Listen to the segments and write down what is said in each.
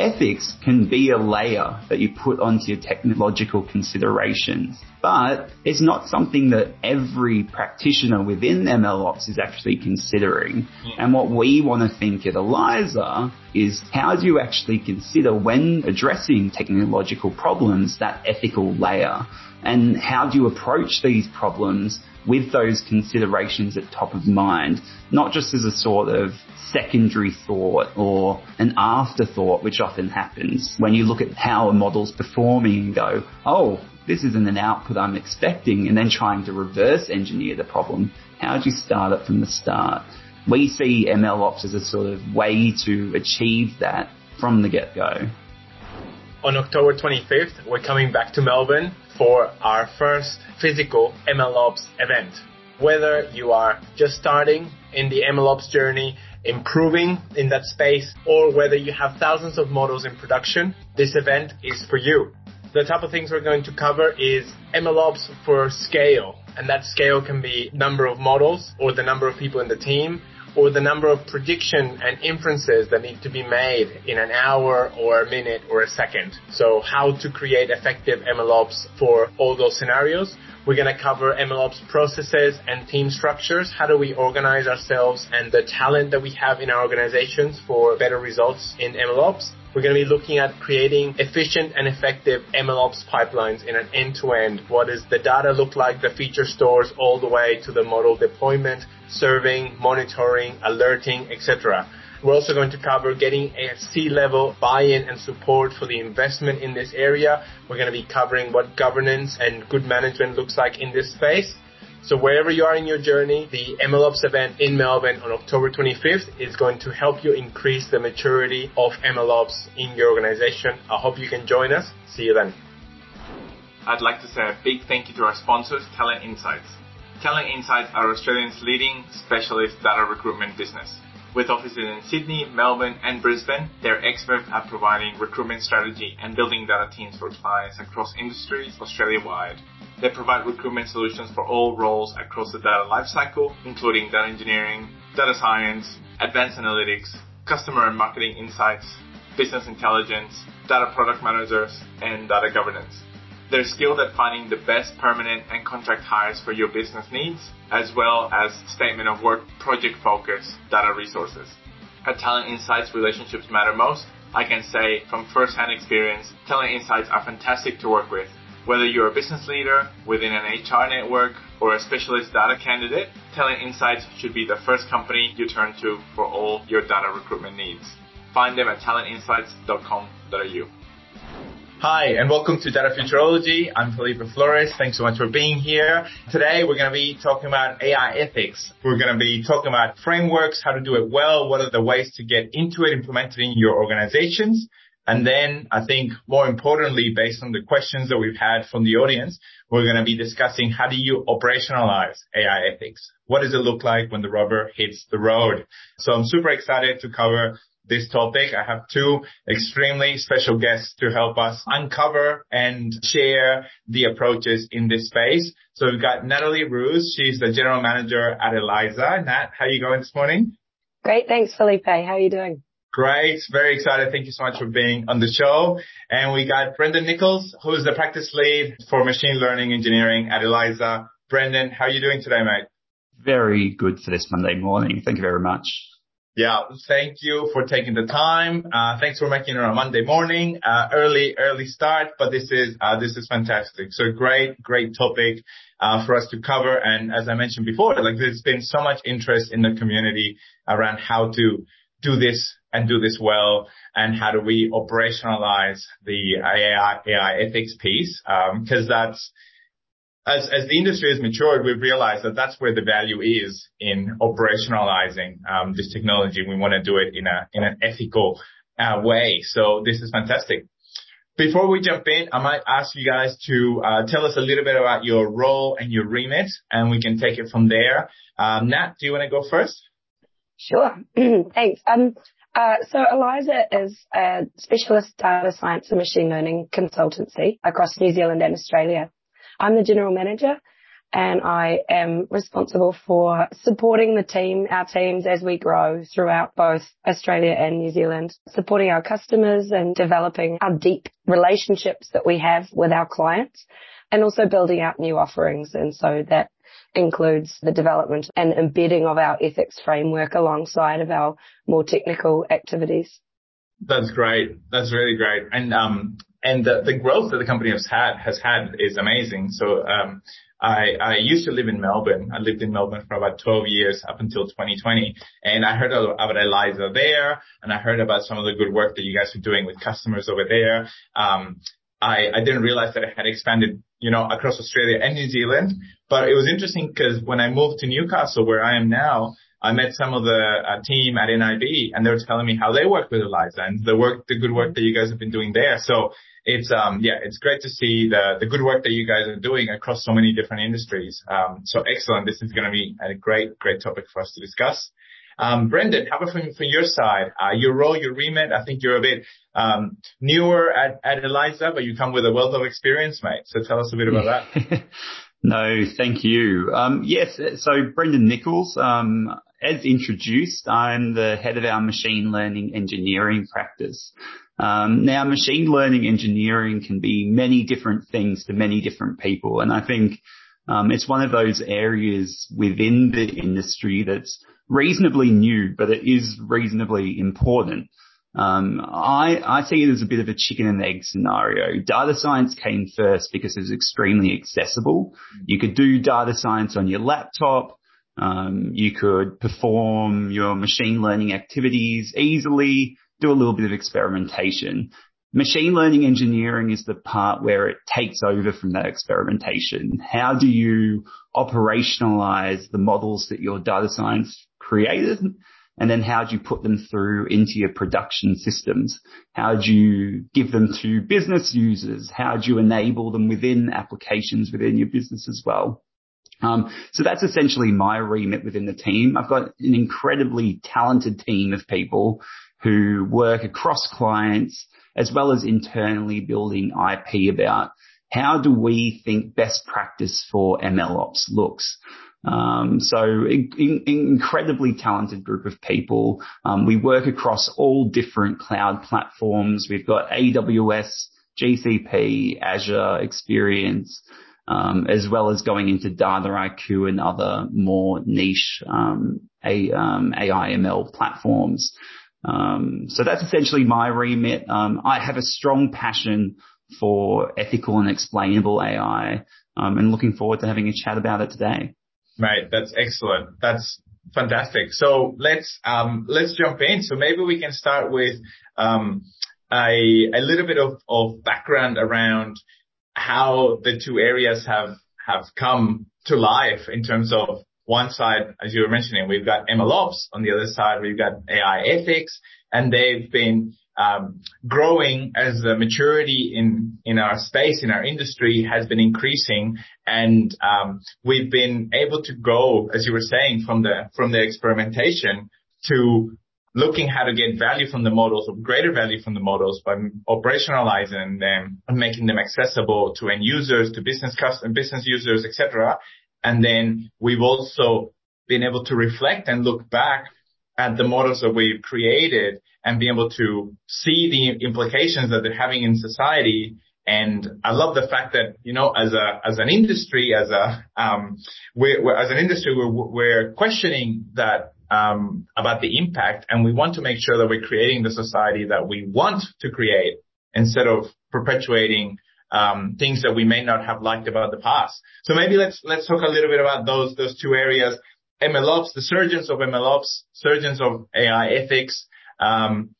ethics can be a layer that you put onto your technological considerations, but it's not something that every practitioner within MLOps is actually considering. And what we want to think at Eliiza is how do you actually consider when addressing technological problems that ethical layer? And how do you approach these problems with those considerations at top of mind, not just as a sort of secondary thought or an afterthought, which often happens when you look at how a model's performing and go, oh, this isn't an output I'm expecting, and then trying to reverse engineer the problem. How do you start it from the start? We see MLOps as a sort of way to achieve that from the get-go. On October 25th, we're coming back to Melbourne for our first physical MLOps event. Whether you are just starting in the MLOps journey, improving in that space, or whether you have thousands of models in production, this event is for you. The type of things we're going to cover is MLOps for scale, and that scale can be number of models or the number of people in the team or the number of prediction and inferences that need to be made in an hour or a minute or a second. So how to create effective MLOps for all those scenarios. We're going to cover MLOps processes and team structures. How do we organize ourselves and the talent that we have in our organizations for better results in MLOps? We're going to be looking at creating efficient and effective MLOps pipelines in an end-to-end. What does the data look like, the feature stores, all the way to the model deployment, serving, monitoring, alerting, etc. We're also going to cover getting a C-level buy-in and support for the investment in this area. We're going to be covering what governance and good management looks like in this space. So wherever you are in your journey, the MLOps event in Melbourne on October 25th is going to help you increase the maturity of MLOps in your organization. I hope you can join us. See you then. I'd like to say a big thank you to our sponsors, Talent Insights. Talent Insights are Australia's leading specialist data recruitment business. With offices in Sydney, Melbourne, and Brisbane, they're experts at providing recruitment strategy and building data teams for clients across industries Australia-wide. They provide recruitment solutions for all roles across the data lifecycle, including data engineering, data science, advanced analytics, customer and marketing insights, business intelligence, data product managers, and data governance. They're skilled at finding the best permanent and contract hires for your business needs, as well as statement of work, project focus, data resources. At Talent Insights, relationships matter most. I can say from first-hand experience, Talent Insights are fantastic to work with whether you're a business leader within an HR network or a specialist data candidate, Talent Insights should be the first company you turn to for all your data recruitment needs. Find them at talentinsights.com.au. Hi, and welcome to Data Futurology. I'm Felipe Flores. Thanks so much for being here. Today, we're going to be talking about AI ethics. We're going to be talking about frameworks, how to do it well, what are the ways to get into it, implement it in your organizations, and then I think more importantly, based on the questions that we've had from the audience, we're going to be discussing how do you operationalize AI ethics? What does it look like when the rubber hits the road? So I'm super excited to cover this topic. I have two extremely special guests to help us uncover and share the approaches in this space. So we've got Natalie Roos. She's the general manager at Eliiza. Nat, how are you going this morning? Great. Thanks, Felipe. How are you doing? Great. Very excited. Thank you so much for being on the show. And we got Brendan Nichols, who is the practice lead for machine learning engineering at Eliiza. Brendan, how are you doing today, mate? Very good for this Monday morning. Thank you very much. Yeah, thank you for taking the time. Uh, thanks for making it on a Monday morning, uh, early, early start, but this is, uh, this is fantastic. So great, great topic, uh, for us to cover. And as I mentioned before, like there's been so much interest in the community around how to do this and do this well? And how do we operationalize the AI, AI ethics piece? Um, cause that's, as, as the industry has matured, we've realized that that's where the value is in operationalizing, um, this technology. We want to do it in a, in an ethical, uh, way. So this is fantastic. Before we jump in, I might ask you guys to uh, tell us a little bit about your role and your remit, and we can take it from there. Um, Nat, do you want to go first? Sure. Thanks. Um, uh, so Eliiza is a specialist data science and machine learning consultancy across New Zealand and Australia. I'm the general manager. and I am responsible for supporting the team, our teams as we grow throughout both Australia and New Zealand, supporting our customers and developing our deep relationships that we have with our clients and also building out new offerings. And so that includes the development and embedding of our ethics framework alongside of our more technical activities. That's great. That's really great. And um, and the, the growth that the company has had has had is amazing. So um, I, I used to live in Melbourne. I lived in Melbourne for about 12 years up until 2020. And I heard about Eliiza there and I heard about some of the good work that you guys are doing with customers over there. Um, I, I didn't realize that it had expanded, you know, across Australia and New Zealand. But it was interesting because when I moved to Newcastle, where I am now, I met some of the uh, team at NIB and they were telling me how they work with Eliiza and the work, the good work that you guys have been doing there. So it's, um, yeah, it's great to see the, the good work that you guys are doing across so many different industries. Um, so excellent. This is going to be a great, great topic for us to discuss. Um, Brendan, how about from, from your side? Uh, your role, your remit, I think you're a bit um, newer at, at Eliiza, but you come with a wealth of experience, mate. So tell us a bit about that. no, thank you. Um, yes, so Brendan Nichols, um, as introduced, I'm the head of our machine learning engineering practice. Um, now, machine learning engineering can be many different things to many different people, and I think um, it's one of those areas within the industry that's reasonably new, but it is reasonably important. Um, I, I see it as a bit of a chicken and egg scenario. Data science came first because it was extremely accessible. You could do data science on your laptop. Um, you could perform your machine learning activities easily, do a little bit of experimentation. Machine learning engineering is the part where it takes over from that experimentation. How do you operationalize the models that your data science created? And then how do you put them through into your production systems? How do you give them to business users? How do you enable them within applications within your business as well? Um, so that's essentially my remit within the team. I've got an incredibly talented team of people who work across clients as well as internally building IP about how do we think best practice for MLOps looks. Um, so in, in, incredibly talented group of people. Um, we work across all different cloud platforms. We've got AWS, GCP, Azure experience as well as going into Dataiku and other more niche um, A, um, AI ML platforms. Um, so that's essentially my remit. Um, I have a strong passion for ethical and explainable AI, um, and looking forward to having a chat about it today. Right, that's excellent. That's fantastic. So let's let's jump in. So maybe we can start with a a little bit of background around how the two areas have have come to life in terms of one side, as you were mentioning, we've got MLOps. On the other side, we've got AI ethics, and they've been um, growing as the maturity in in our space in our industry has been increasing, and um, we've been able to go, as you were saying, from the from the experimentation to looking how to get value from the models or greater value from the models by operationalizing them and making them accessible to end users, to business customers, business users, etc. And then we've also been able to reflect and look back at the models that we've created and be able to see the implications that they're having in society. And I love the fact that, you know, as a, as an industry, as a, um, we're, we're as an industry, we're, we're questioning that um, about the impact, and we want to make sure that we're creating the society that we want to create instead of perpetuating um, things that we may not have liked about the past. So maybe let's let's talk a little bit about those those two areas. MLOps, the surgeons of MLOps, surgeons of AI ethics. Um,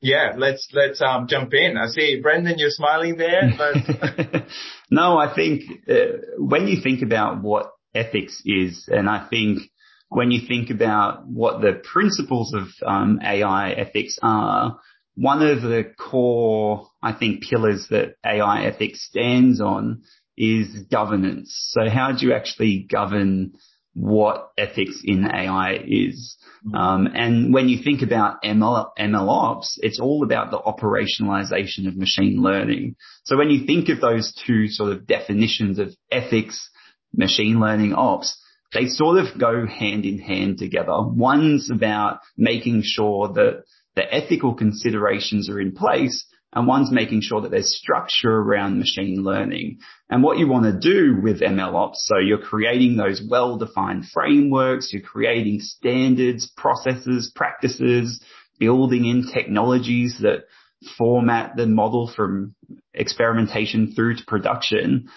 yeah, let's let's um, jump in. I see Brendan, you're smiling there, but no, I think uh, when you think about what ethics is, and I think when you think about what the principles of um, AI ethics are, one of the core, I think, pillars that AI ethics stands on is governance. So how do you actually govern what ethics in AI is? Mm-hmm. Um, and when you think about ML, ML ops, it's all about the operationalization of machine learning. So when you think of those two sort of definitions of ethics machine learning ops, they sort of go hand in hand together. One's about making sure that the ethical considerations are in place and one's making sure that there's structure around machine learning. And what you want to do with MLOps, so you're creating those well-defined frameworks, you're creating standards, processes, practices, building in technologies that format the model from experimentation through to production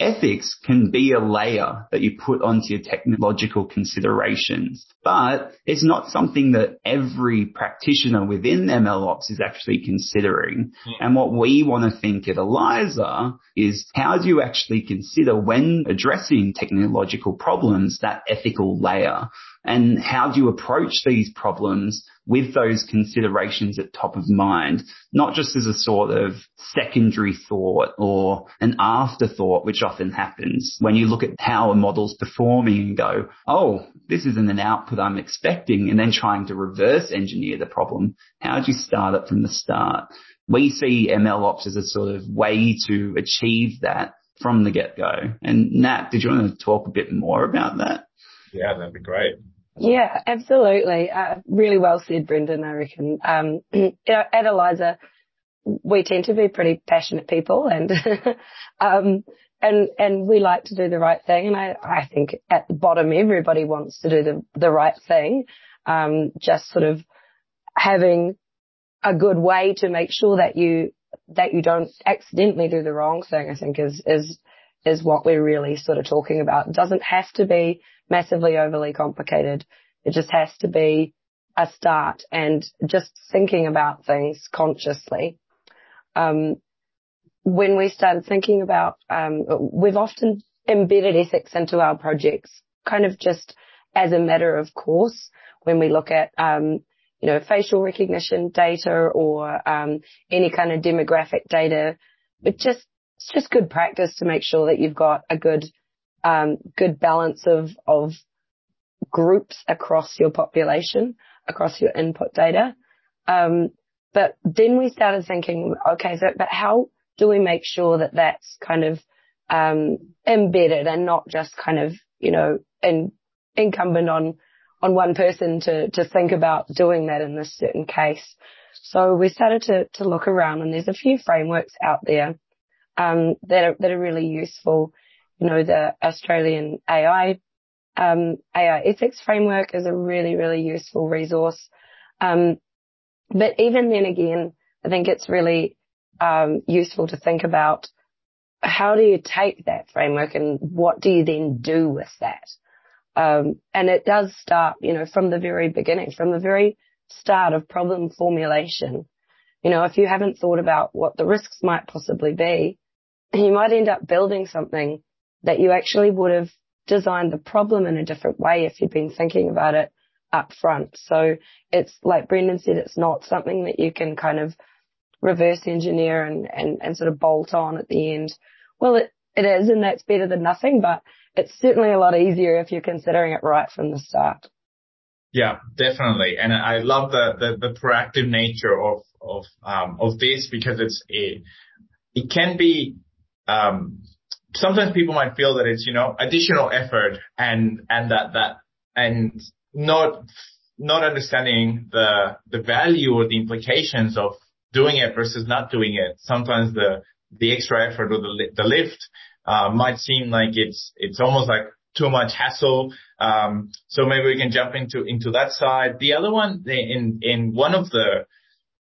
ethics can be a layer that you put onto your technological considerations, but it's not something that every practitioner within MLOps is actually considering. Yeah. And what we want to think at Eliiza is how do you actually consider when addressing technological problems that ethical layer? And how do you approach these problems with those considerations at top of mind, not just as a sort of secondary thought or an afterthought, which often happens when you look at how a model's performing and go, oh, this isn't an output I'm expecting, and then trying to reverse engineer the problem. How do you start it from the start? We see MLOps as a sort of way to achieve that from the get-go. And Nat, did you want to talk a bit more about that? Yeah, that'd be great. Yeah, absolutely. Uh, really well said, Brendan, I reckon. Um, at Eliiza, we tend to be pretty passionate people and, um, and, and we like to do the right thing. And I, I think at the bottom, everybody wants to do the, the right thing. Um, just sort of having a good way to make sure that you, that you don't accidentally do the wrong thing, I think is, is, is what we're really sort of talking about. It doesn't have to be massively overly complicated. It just has to be a start and just thinking about things consciously. Um, when we started thinking about, um, we've often embedded ethics into our projects, kind of just as a matter of course when we look at, um, you know, facial recognition data or um, any kind of demographic data. But just it's just good practice to make sure that you've got a good um, good balance of of groups across your population, across your input data. Um, but then we started thinking, okay, so but how do we make sure that that's kind of um, embedded and not just kind of you know in, incumbent on on one person to to think about doing that in this certain case. So we started to to look around, and there's a few frameworks out there um, that are that are really useful you know, the Australian AI, um, AI ethics framework is a really, really useful resource. Um, but even then again, I think it's really, um, useful to think about how do you take that framework and what do you then do with that? Um, and it does start, you know, from the very beginning, from the very start of problem formulation. You know, if you haven't thought about what the risks might possibly be, you might end up building something that you actually would have designed the problem in a different way if you'd been thinking about it up front. So it's like Brendan said, it's not something that you can kind of reverse engineer and, and, and sort of bolt on at the end. Well, it, it is, and that's better than nothing, but it's certainly a lot easier if you're considering it right from the start. Yeah, definitely. And I love the, the, the proactive nature of, of, um, of this because it's a, it can be, um, sometimes people might feel that it's, you know, additional effort and, and that, that, and not, not understanding the, the value or the implications of doing it versus not doing it. Sometimes the, the extra effort or the, the lift, uh, might seem like it's, it's almost like too much hassle. Um, so maybe we can jump into, into that side. The other one in, in one of the,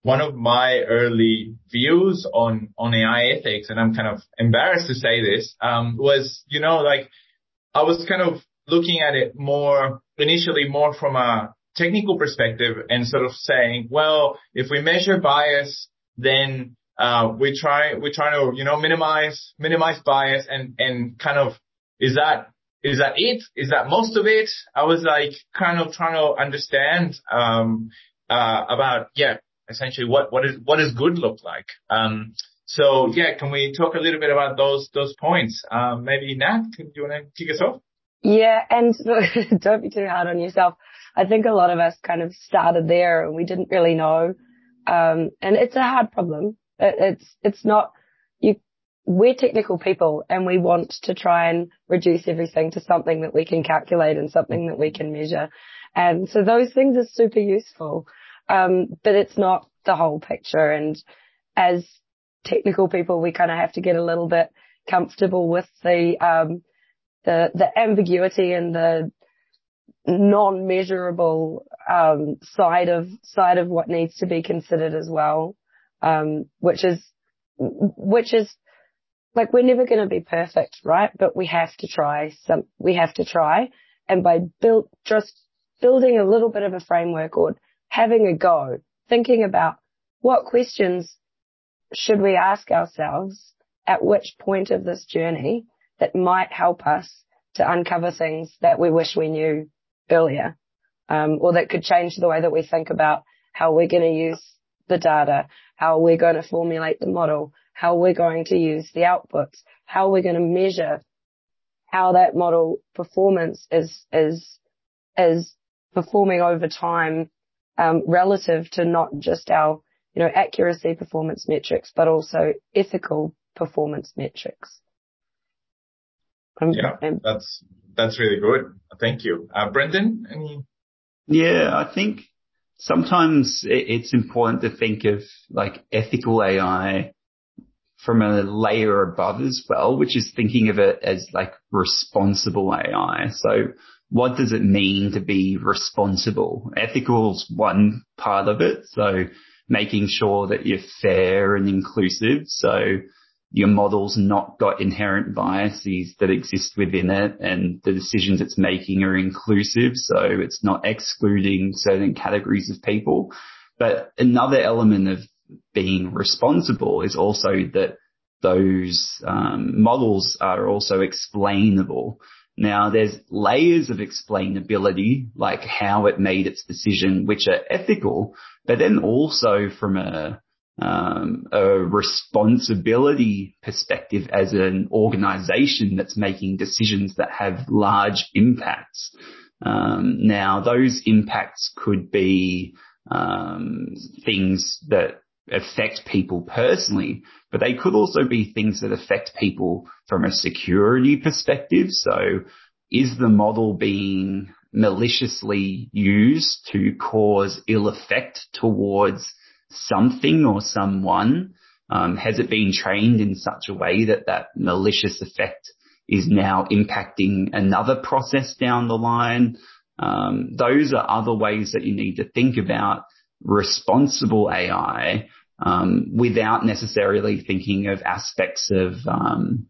one of my early views on, on AI ethics, and I'm kind of embarrassed to say this, um, was, you know, like I was kind of looking at it more initially more from a technical perspective and sort of saying, well, if we measure bias, then, uh, we try, we try to, you know, minimize, minimize bias and, and kind of, is that, is that it? Is that most of it? I was like kind of trying to understand, um, uh, about, yeah, essentially what, what is, what does good look like? Um, so yeah, can we talk a little bit about those, those points? Um, maybe Nat, do you want to kick us off? Yeah, and don't be too hard on yourself. I think a lot of us kind of started there and we didn't really know. Um, and it's a hard problem. It's, it's not, you, we're technical people and we want to try and reduce everything to something that we can calculate and something that we can measure. And so those things are super useful. Um, but it's not the whole picture. And as technical people, we kind of have to get a little bit comfortable with the, um, the, the ambiguity and the non-measurable, um, side of, side of what needs to be considered as well. Um, which is, which is like we're never going to be perfect, right? But we have to try some, we have to try. And by build, just building a little bit of a framework or having a go, thinking about what questions should we ask ourselves at which point of this journey that might help us to uncover things that we wish we knew earlier, um, or that could change the way that we think about how we're going to use the data, how we're going to formulate the model, how we're going to use the outputs, how we're going to measure how that model performance is, is, is performing over time, relative to not just our, you know, accuracy performance metrics, but also ethical performance metrics. Um, yeah, and, that's, that's really good. Thank you. Uh, Brendan, any? Yeah, I think sometimes it's important to think of like ethical AI from a layer above as well, which is thinking of it as like responsible AI. So what does it mean to be responsible? Ethical is one part of it. So making sure that you're fair and inclusive. So your model's not got inherent biases that exist within it and the decisions it's making are inclusive. So it's not excluding certain categories of people. But another element of being responsible is also that those um, models are also explainable. Now there's layers of explainability, like how it made its decision, which are ethical, but then also from a um, a responsibility perspective as an organization that's making decisions that have large impacts. Um, now those impacts could be um, things that affect people personally, but they could also be things that affect people from a security perspective. So is the model being maliciously used to cause ill effect towards something or someone? Um, has it been trained in such a way that that malicious effect is now impacting another process down the line? Um, those are other ways that you need to think about responsible AI um, without necessarily thinking of aspects of um,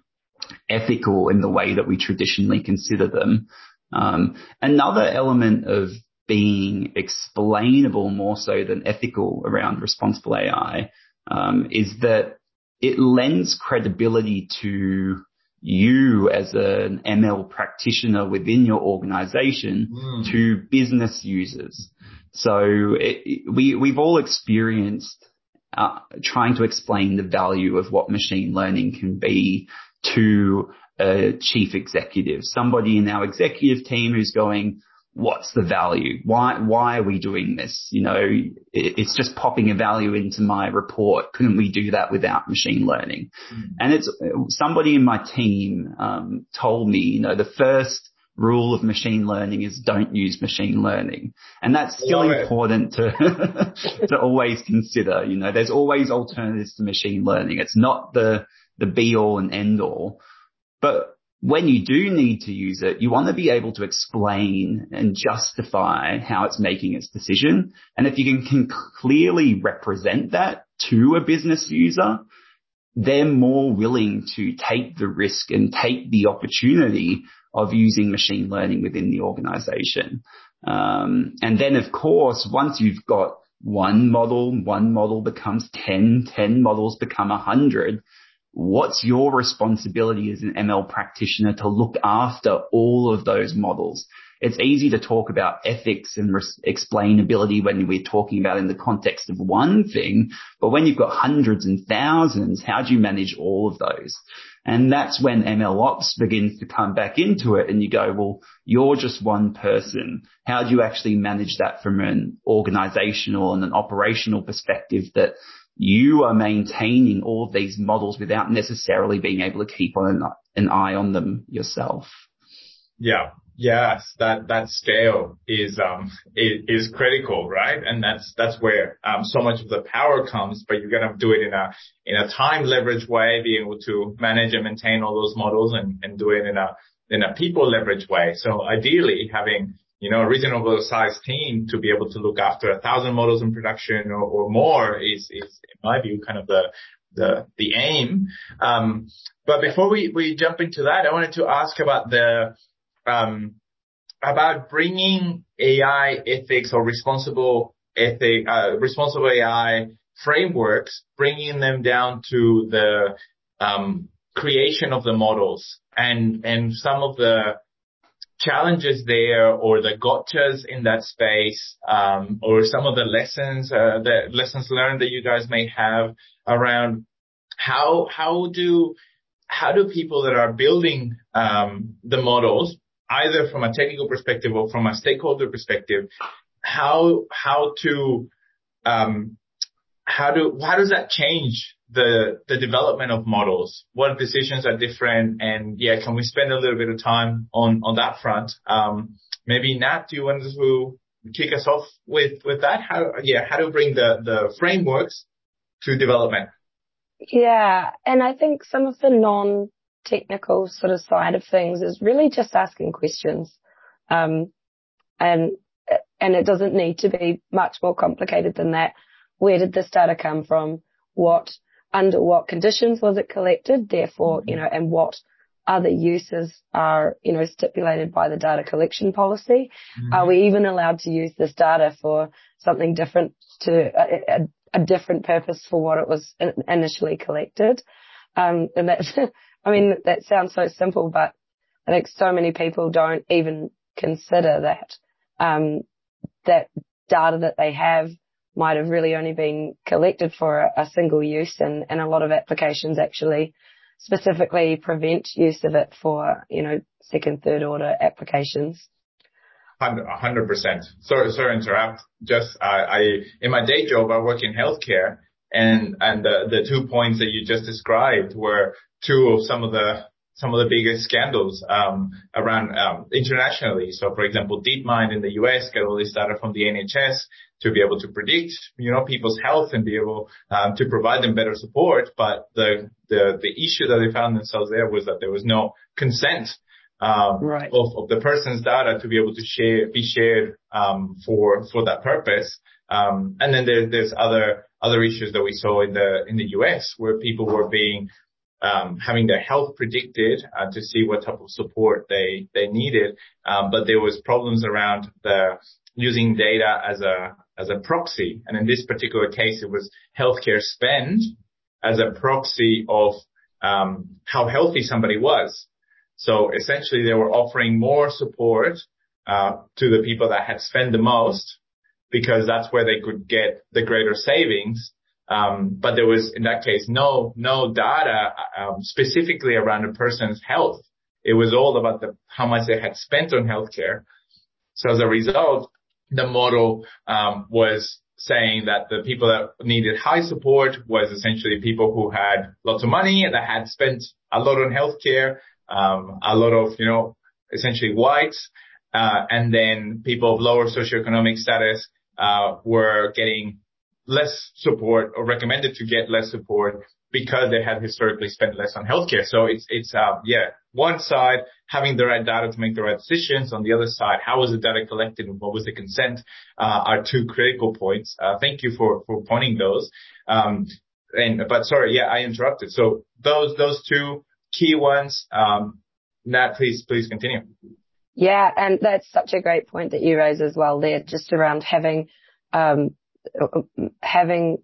ethical in the way that we traditionally consider them. Um, another element of being explainable more so than ethical around responsible AI um, is that it lends credibility to you as an ML practitioner within your organization mm. to business users. So it, we, we've all experienced uh, trying to explain the value of what machine learning can be to a chief executive, somebody in our executive team who's going, what's the value? Why, why are we doing this? You know, it, it's just popping a value into my report. Couldn't we do that without machine learning? Mm. And it's somebody in my team, um, told me, you know, the first rule of machine learning is don't use machine learning. And that's still important to, to always consider. You know, there's always alternatives to machine learning. It's not the, the be all and end all. But when you do need to use it, you want to be able to explain and justify how it's making its decision. And if you can, can clearly represent that to a business user, they're more willing to take the risk and take the opportunity of using machine learning within the organization. Um, and then of course, once you've got one model, one model becomes 10, 10 models become 100. What's your responsibility as an ML practitioner to look after all of those models? It's easy to talk about ethics and res- explainability when we're talking about in the context of one thing, but when you've got hundreds and thousands, how do you manage all of those? And that's when ML ops begins to come back into it and you go, well, you're just one person. How do you actually manage that from an organizational and an operational perspective that you are maintaining all of these models without necessarily being able to keep an, an eye on them yourself. Yeah. Yes, that that scale is um is, is critical, right? And that's that's where um so much of the power comes. But you're gonna do it in a in a time leverage way, being able to manage and maintain all those models, and and do it in a in a people leverage way. So ideally, having you know, a reasonable sized team to be able to look after a thousand models in production or, or more is, is, in my view, kind of the, the, the aim. Um, but before we, we jump into that, I wanted to ask about the, um, about bringing AI ethics or responsible ethic, uh, responsible AI frameworks, bringing them down to the, um, creation of the models and, and some of the, challenges there or the gotchas in that space, um, or some of the lessons, uh, the lessons learned that you guys may have around how, how do, how do people that are building, um, the models, either from a technical perspective or from a stakeholder perspective, how, how to, um, how do, how does that change the the development of models, what decisions are different, and yeah, can we spend a little bit of time on on that front? Um, maybe Nat, do you want to kick us off with with that? How yeah, how to bring the the frameworks to development? Yeah, and I think some of the non technical sort of side of things is really just asking questions, um, and and it doesn't need to be much more complicated than that. Where did this data come from? What under what conditions was it collected, therefore, mm-hmm. you know, and what other uses are, you know, stipulated by the data collection policy? Mm-hmm. Are we even allowed to use this data for something different to a, a, a different purpose for what it was initially collected? Um, and that's, I mean, that sounds so simple, but I think so many people don't even consider that, um, that data that they have might have really only been collected for a, a single use and, and a lot of applications actually specifically prevent use of it for, you know, second, third order applications. hundred percent. Sorry, sorry to interrupt. Just, I, in my day job, I work in healthcare and, and the, two points that you just described were two of some of the some of the biggest scandals um, around um, internationally. So, for example, DeepMind in the US got all this data from the NHS to be able to predict, you know, people's health and be able um, to provide them better support. But the the the issue that they found themselves there was that there was no consent um, right. of, of the person's data to be able to share be shared um, for for that purpose. Um, and then there, there's other other issues that we saw in the in the US where people were being um, having their health predicted uh, to see what type of support they they needed, um, but there was problems around the using data as a as a proxy, and in this particular case, it was healthcare spend as a proxy of um, how healthy somebody was. So essentially, they were offering more support uh, to the people that had spent the most because that's where they could get the greater savings um, but there was, in that case, no, no data um, specifically around a person's health. It was all about the, how much they had spent on healthcare. So as a result, the model um, was saying that the people that needed high support was essentially people who had lots of money and that had spent a lot on healthcare, um, a lot of, you know, essentially whites, uh, and then people of lower socioeconomic status, were getting less support or recommended to get less support because they had historically spent less on healthcare. So it's, it's, uh, yeah, one side having the right data to make the right decisions. On the other side, how was the data collected and what was the consent, uh, are two critical points. Uh, thank you for, for pointing those. Um, and, but sorry, yeah, I interrupted. So those, those two key ones, um, Nat, please, please continue. Yeah. And that's such a great point that you raise as well there, just around having, um, having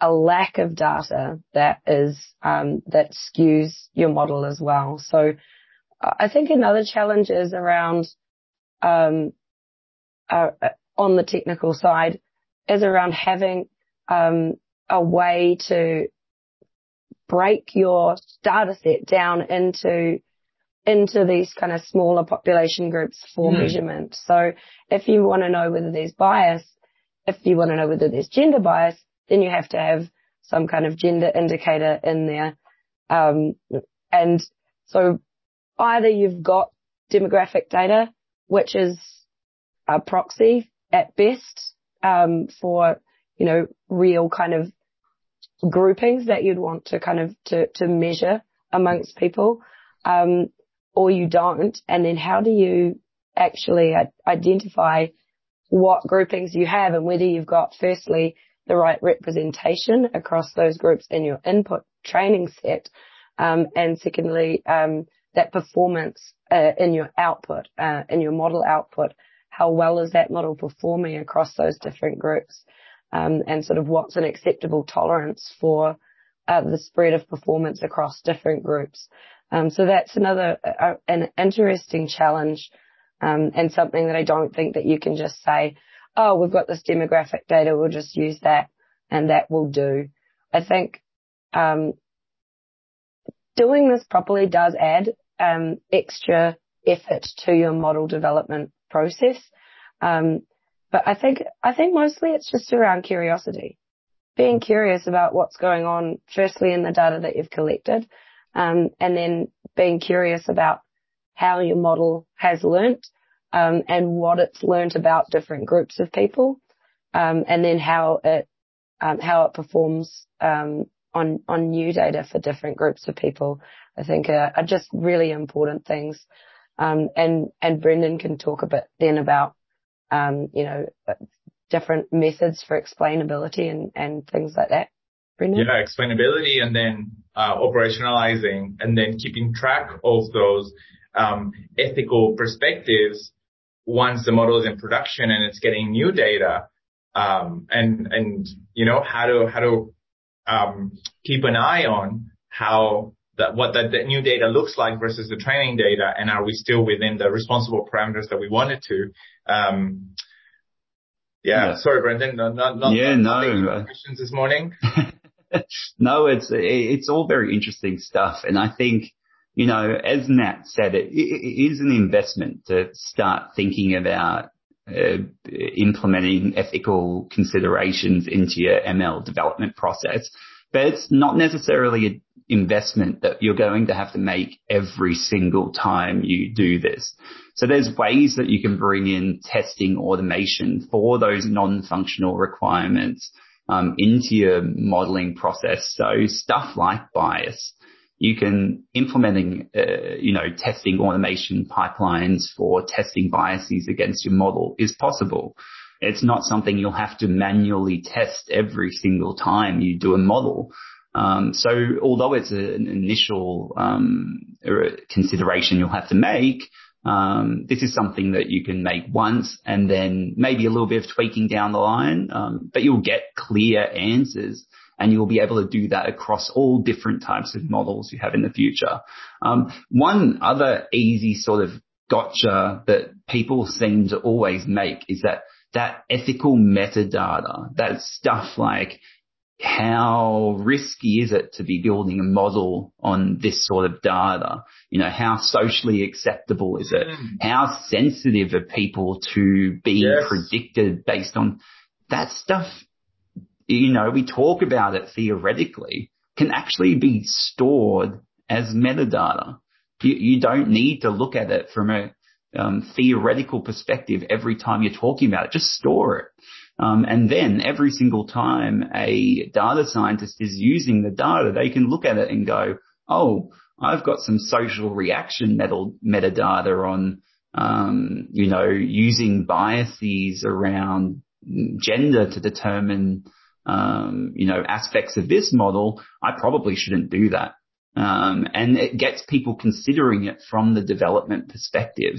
a lack of data that is um, that skews your model as well. So I think another challenge is around um, uh, on the technical side is around having um, a way to break your data set down into into these kind of smaller population groups for mm. measurement. So if you want to know whether there's bias, if you want to know whether there's gender bias, then you have to have some kind of gender indicator in there. Um, and so either you've got demographic data, which is a proxy at best, um, for, you know, real kind of groupings that you'd want to kind of to, to measure amongst people, um, or you don't. And then how do you actually identify what groupings you have and whether you've got firstly the right representation across those groups in your input training set, um, and secondly, um, that performance uh, in your output, uh, in your model output. How well is that model performing across those different groups? Um, and sort of what's an acceptable tolerance for uh, the spread of performance across different groups. Um, so that's another uh, an interesting challenge um, and something that I don't think that you can just say, oh, we've got this demographic data, we'll just use that and that will do. I think um, doing this properly does add um, extra effort to your model development process. Um, but I think I think mostly it's just around curiosity, being curious about what's going on. Firstly, in the data that you've collected, and then being curious about how your model has learnt um, and what it's learnt about different groups of people, um, and then how it um, how it performs um, on on new data for different groups of people. I think are, are just really important things. Um, and and Brendan can talk a bit then about um, you know different methods for explainability and and things like that. Brendan? Yeah, explainability and then uh, operationalizing and then keeping track of those um, ethical perspectives once the model is in production and it's getting new data, um, and and you know how to how to um, keep an eye on how that what that, that new data looks like versus the training data, and are we still within the responsible parameters that we wanted to? Um, yeah, yeah, sorry, Brendan. Not, not, not yeah, no questions this morning. no, it's it's all very interesting stuff, and I think you know, as Nat said, it, it is an investment to start thinking about uh, implementing ethical considerations into your ML development process. But it's not necessarily an investment that you're going to have to make every single time you do this. So there's ways that you can bring in testing automation for those non-functional requirements um, into your modeling process. So stuff like bias you can implementing, uh, you know, testing automation pipelines for testing biases against your model is possible. It's not something you'll have to manually test every single time you do a model. Um, so although it's an initial um, consideration you'll have to make, um, this is something that you can make once and then maybe a little bit of tweaking down the line, um, but you'll get clear answers and you'll be able to do that across all different types of models you have in the future. Um, one other easy sort of gotcha that people seem to always make is that that ethical metadata, that stuff like how risky is it to be building a model on this sort of data? You know, how socially acceptable is it? Mm. How sensitive are people to being yes. predicted based on that stuff you know, we talk about it theoretically, can actually be stored as metadata. You, you don't need to look at it from a um, theoretical perspective every time you're talking about it. Just store it. Um, and then every single time a data scientist is using the data, they can look at it and go, oh, I've got some social reaction meta- metadata on, um, you know, using biases around gender to determine um, you know, aspects of this model, I probably shouldn't do that. Um, and it gets people considering it from the development perspective.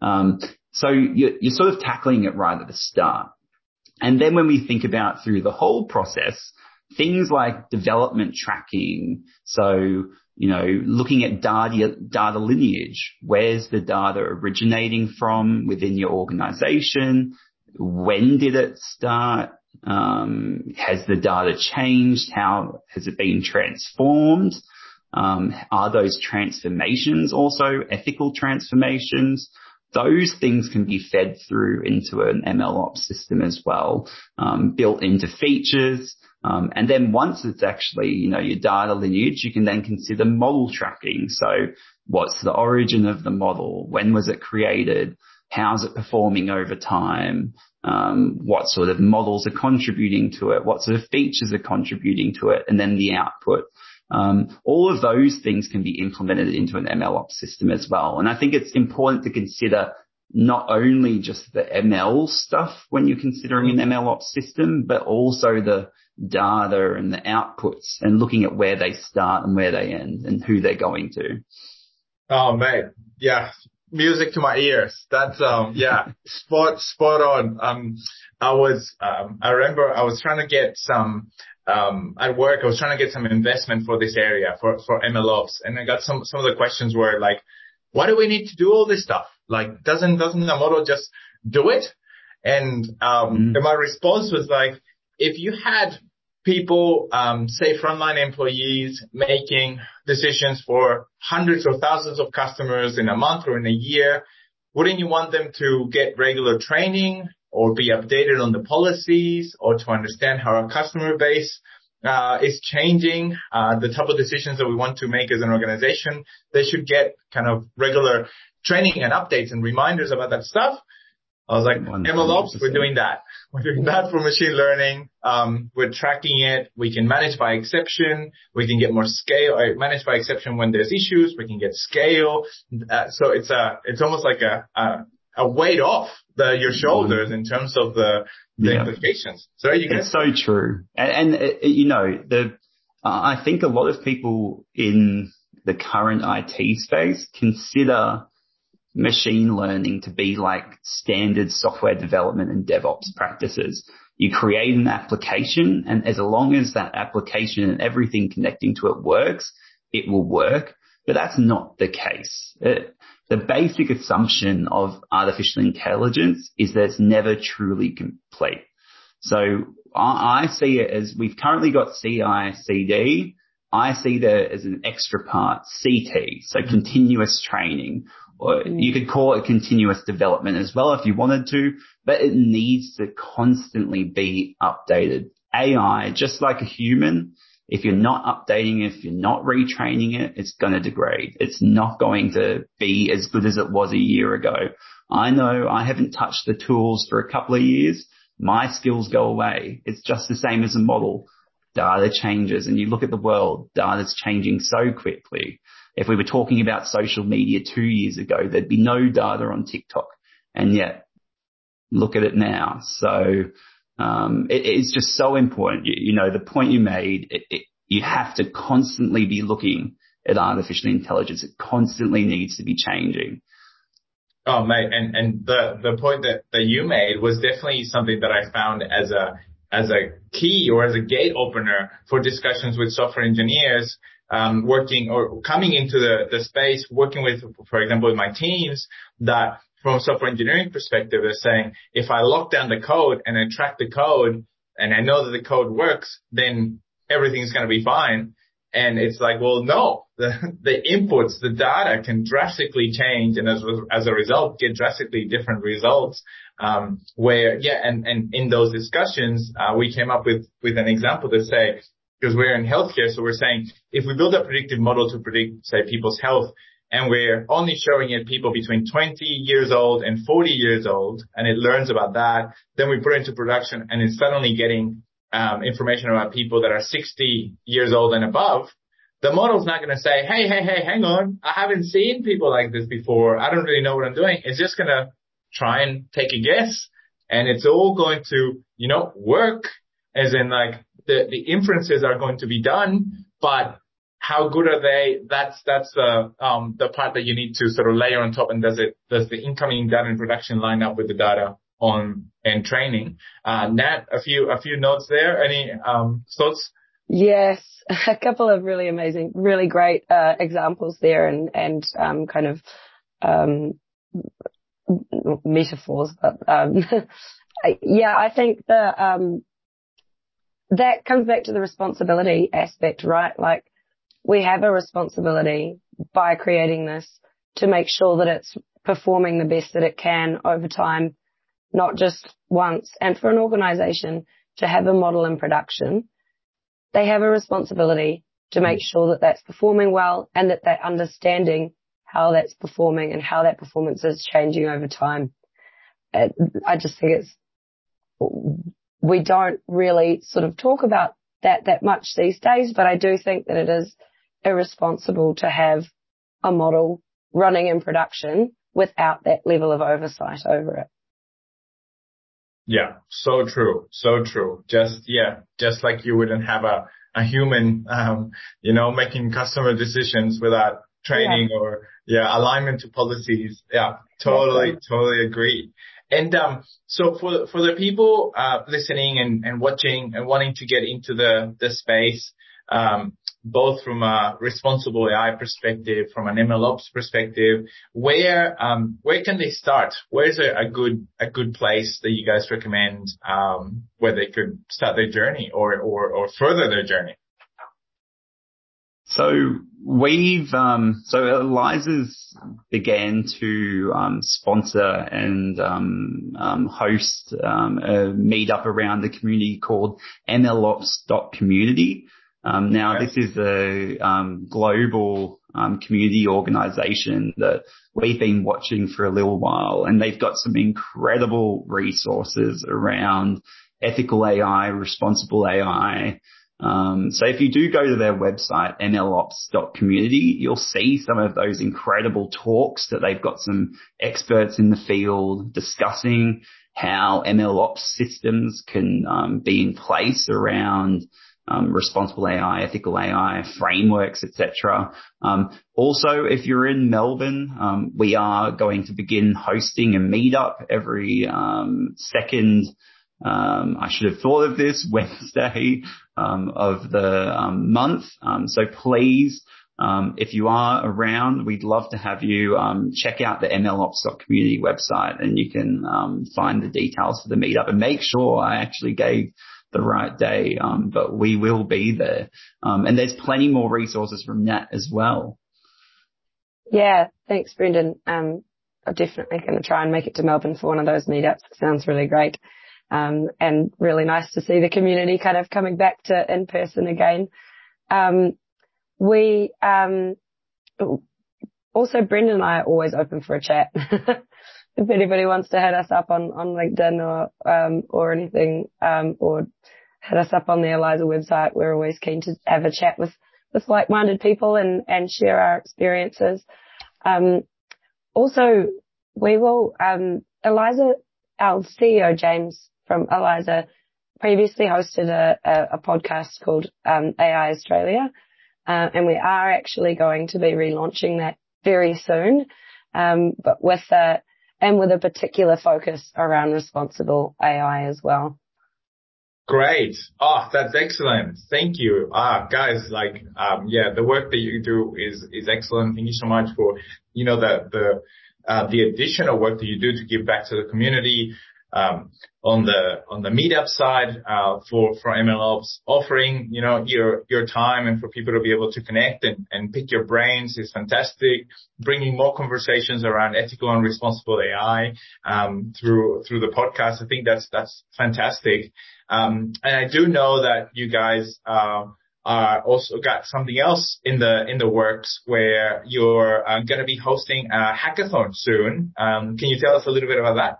Um, so you're, you're sort of tackling it right at the start. And then when we think about through the whole process, things like development tracking. So, you know, looking at data, data lineage. Where's the data originating from within your organization? When did it start? Um, has the data changed? How has it been transformed? Um, are those transformations also ethical transformations? Those things can be fed through into an MLOps system as well, um, built into features. Um, and then once it's actually, you know, your data lineage, you can then consider model tracking. So what's the origin of the model? When was it created? How's it performing over time? Um, what sort of models are contributing to it? What sort of features are contributing to it? And then the output. Um, all of those things can be implemented into an MLOps system as well. And I think it's important to consider not only just the ML stuff when you're considering an MLOps system, but also the data and the outputs and looking at where they start and where they end and who they're going to. Oh, man, Yeah. Music to my ears. That's, um, yeah, spot, spot on. Um, I was, um, I remember I was trying to get some, um, at work, I was trying to get some investment for this area for, for MLOps. And I got some, some of the questions were like, why do we need to do all this stuff? Like, doesn't, doesn't the model just do it? And, um, mm. and my response was like, if you had people, um, say frontline employees making decisions for hundreds or thousands of customers in a month or in a year, wouldn't you want them to get regular training or be updated on the policies or to understand how our customer base uh, is changing, uh, the type of decisions that we want to make as an organization, they should get kind of regular training and updates and reminders about that stuff. I was like, MLOps, we're doing that. We're doing that for machine learning. Um, we're tracking it. We can manage by exception. We can get more scale, or manage by exception when there's issues. We can get scale. Uh, so it's a, it's almost like a, a, a weight off the, your shoulders in terms of the, the yeah. implications. So you It's so true. And, and it, you know, the, I think a lot of people in the current IT space consider machine learning to be like standard software development and DevOps practices. You create an application and as long as that application and everything connecting to it works, it will work. But that's not the case. It, the basic assumption of artificial intelligence is that it's never truly complete. So I, I see it as we've currently got CI, CD. I see that as an extra part, CT, so continuous training, or mm. you could call it continuous development as well if you wanted to, but it needs to constantly be updated. AI, just like a human, if you're not updating it, if you're not retraining it, it's going to degrade. It's not going to be as good as it was a year ago. I know I haven't touched the tools for a couple of years. My skills go away. It's just the same as a model. Data changes and you look at the world, data's changing so quickly. If we were talking about social media two years ago, there'd be no data on TikTok. And yet look at it now. So um, it, it's just so important. You, you, know, the point you made, it, it, you have to constantly be looking at artificial intelligence. It constantly needs to be changing. Oh, mate, and and the the point that that you made was definitely something that I found as a as a key or as a gate opener for discussions with software engineers working or coming into the space, working with, for example, with my teams that from a software engineering perspective are saying, if I lock down the code and I track the code and I know that the code works, then everything's going to be fine. And it's like, well, no, the, the inputs, the data can drastically change. And as, as a result, get drastically different results. Um, where, yeah, and, and in those discussions, uh, we came up with, with an example to say, because we're in healthcare. So we're saying if we build a predictive model to predict, say, people's health, and we're only showing it people between 20 years old and 40 years old, and it learns about that. Then we put it into production, and it's suddenly getting um, information about people that are 60 years old and above. The model's not going to say, "Hey, hey, hey, hang on, I haven't seen people like this before. I don't really know what I'm doing." It's just going to try and take a guess, and it's all going to, you know, work. As in, like the the inferences are going to be done, but how good are they? That's that's the um, the part that you need to sort of layer on top. And does it does the incoming data in production line up with the data on and training? Uh, Nat, a few a few notes there. Any um, thoughts? Yes, a couple of really amazing, really great uh, examples there, and and um, kind of um, metaphors. But um, yeah, I think the um, that comes back to the responsibility aspect, right? Like we have a responsibility by creating this to make sure that it's performing the best that it can over time, not just once. And for an organization to have a model in production they have a responsibility to make sure that that's performing well and that they're understanding how that's performing and how that performance is changing over time. Uh, I just think it's, we don't really sort of talk about that that much these days, but I do think that it is irresponsible to have a model running in production without that level of oversight over it. Yeah, so true, so true. Just yeah, just like you wouldn't have a a human, um, you know, making customer decisions without training yeah. or yeah alignment to policies. Yeah, totally, totally agree. And um, so for for the people uh, listening and, and watching and wanting to get into the the space, um, both from a responsible AI perspective, from an MLOps perspective, where um, where can they start? Where's a, a good a good place that you guys recommend um, where they could start their journey or or, or further their journey? So we've um, so Eliiza's began to um, sponsor and um, um host um, a meetup around the community called MLOps.community. Um, now okay. this is a global community organization that we've been watching for a little while, and they've got some incredible resources around ethical AI, responsible AI. Um, so if you do go to their website, mlops.community, you'll see some of those incredible talks that they've got some experts in the field discussing how MLOps systems can um, be in place around um, responsible AI, ethical AI frameworks, etc. Um, also, if you're in Melbourne, um, we are going to begin hosting a meetup every um, second um, I should have thought of this Wednesday um, of the um, month. Um, so please, um, if you are around, we'd love to have you um, check out the MLOps.community website and you can find the details for the meetup and make sure I actually gave the right day. but we will be there. and there's plenty more resources from that as well. Yeah, thanks, Brendan. I'm definitely going to try and make it to Melbourne for one of those meetups. It sounds really great. Um, and really nice to see the community kind of coming back to in person again. Um, we, um, also Brendan and I are always open for a chat. if anybody wants to hit us up on, on LinkedIn or, um, or anything, um, or hit us up on the Eliiza website, we're always keen to have a chat with, with like-minded people and, and share our experiences. Um, also, we will, um, Eliiza, our CEO, James, from Eliiza previously hosted a, podcast called um, AI Australia, uh, and we are actually going to be relaunching that very soon, um, but with a and with a particular focus around responsible AI as well. Great. Oh, that's excellent. Thank you. Ah, guys, like, um, yeah, the work that you do is, is excellent. Thank you so much for, you know, the, the, uh, the additional work that you do to give back to the community. Um, on the on the meetup side uh, for MLOps, offering you know your your time and for people to be able to connect and, pick your brains is fantastic. Bringing more conversations around ethical and responsible AI um, through through the podcast, I think that's that's fantastic. Um, and I do know that you guys. Uh, also got something else in the in the works where you're uh, to be hosting a hackathon soon. Can you tell us a little bit about that?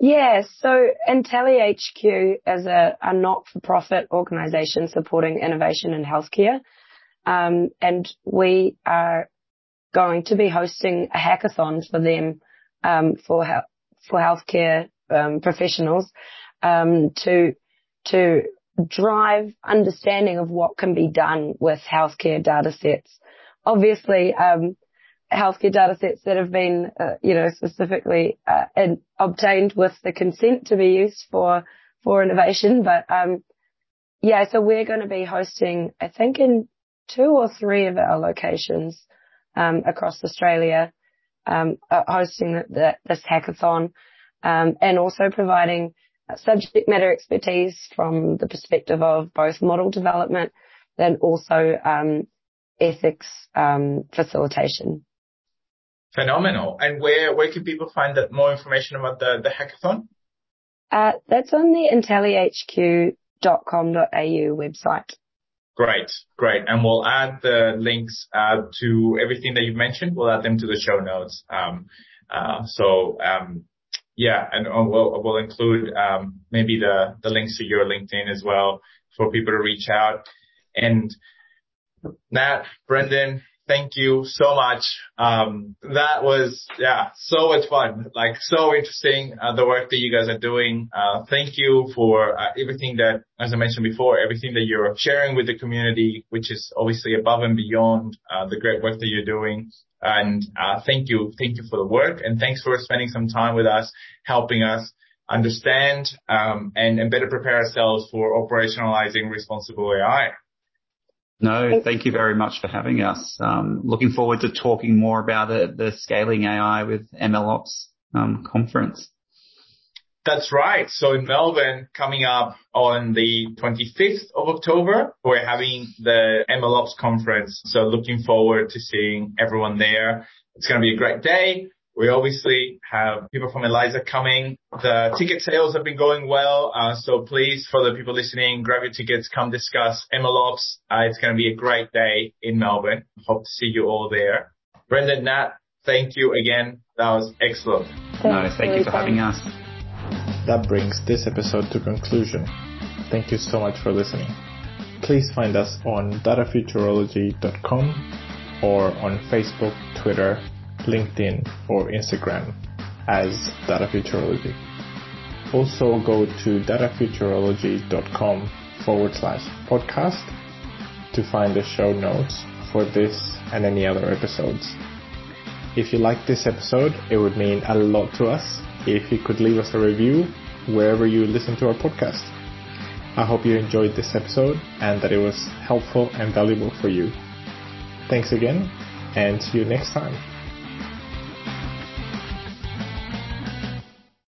Yeah, so IntelliHQ is a, a not-for-profit organization supporting innovation in healthcare. Um, and we are going to be hosting a hackathon for them, um, for, for healthcare, um, professionals, um, to, to drive understanding of what can be done with healthcare data sets. Obviously, um, healthcare data sets that have been, uh, you know, specifically uh, in, obtained with the consent to be used for for innovation. But um, yeah, so we're going to be hosting, I think, in two or three of our locations um, across Australia, um, uh, hosting the, the, this hackathon, um, and also providing subject matter expertise from the perspective of both model development and also um, ethics um, facilitation. Phenomenal. And where, where can people find that more information about the, the hackathon? Uh, that's on the intellihq.com.au website. Great, great. And we'll add the links uh, to everything that you've mentioned. We'll add them to the show notes. Um, uh, so um, yeah, and uh, we'll, we'll include um, maybe the the links to your LinkedIn as well for people to reach out. And Nat, Brendan, thank you so much. Um, that was, yeah, so much fun. Like so interesting, uh, the work that you guys are doing. Uh, thank you for uh, everything that, as I mentioned before, everything that you're sharing with the community, which is obviously above and beyond, uh, the great work that you're doing. And, uh, thank you. Thank you for the work and thanks for spending some time with us, helping us understand, um, and, and better prepare ourselves for operationalizing responsible AI. No, thank you very much for having us. Um, looking forward to talking more about it, the Scaling AI with MLOps um, conference. That's right. So in Melbourne, coming up on the 25th of October, we're having the MLOps conference. So looking forward to seeing everyone there. It's going to be a great day. We obviously have people from Eliiza coming. The ticket sales have been going well. Uh, so please, for the people listening, grab your tickets, come discuss MLOps. Uh, it's going to be a great day in Melbourne. Hope to see you all there. Brendan, Nat, thank you again. That was excellent. No, thank you for having us. That brings this episode to conclusion. Thank you so much for listening. Please find us on datafuturology.com or on Facebook, Twitter, LinkedIn, or Instagram as Data Futurology. Also go to datafuturology.com forward slash podcast to find the show notes for this and any other episodes. If you like this episode, it would mean a lot to us if you could leave us a review wherever you listen to our podcast. I hope you enjoyed this episode and that it was helpful and valuable for you. Thanks again and see you next time.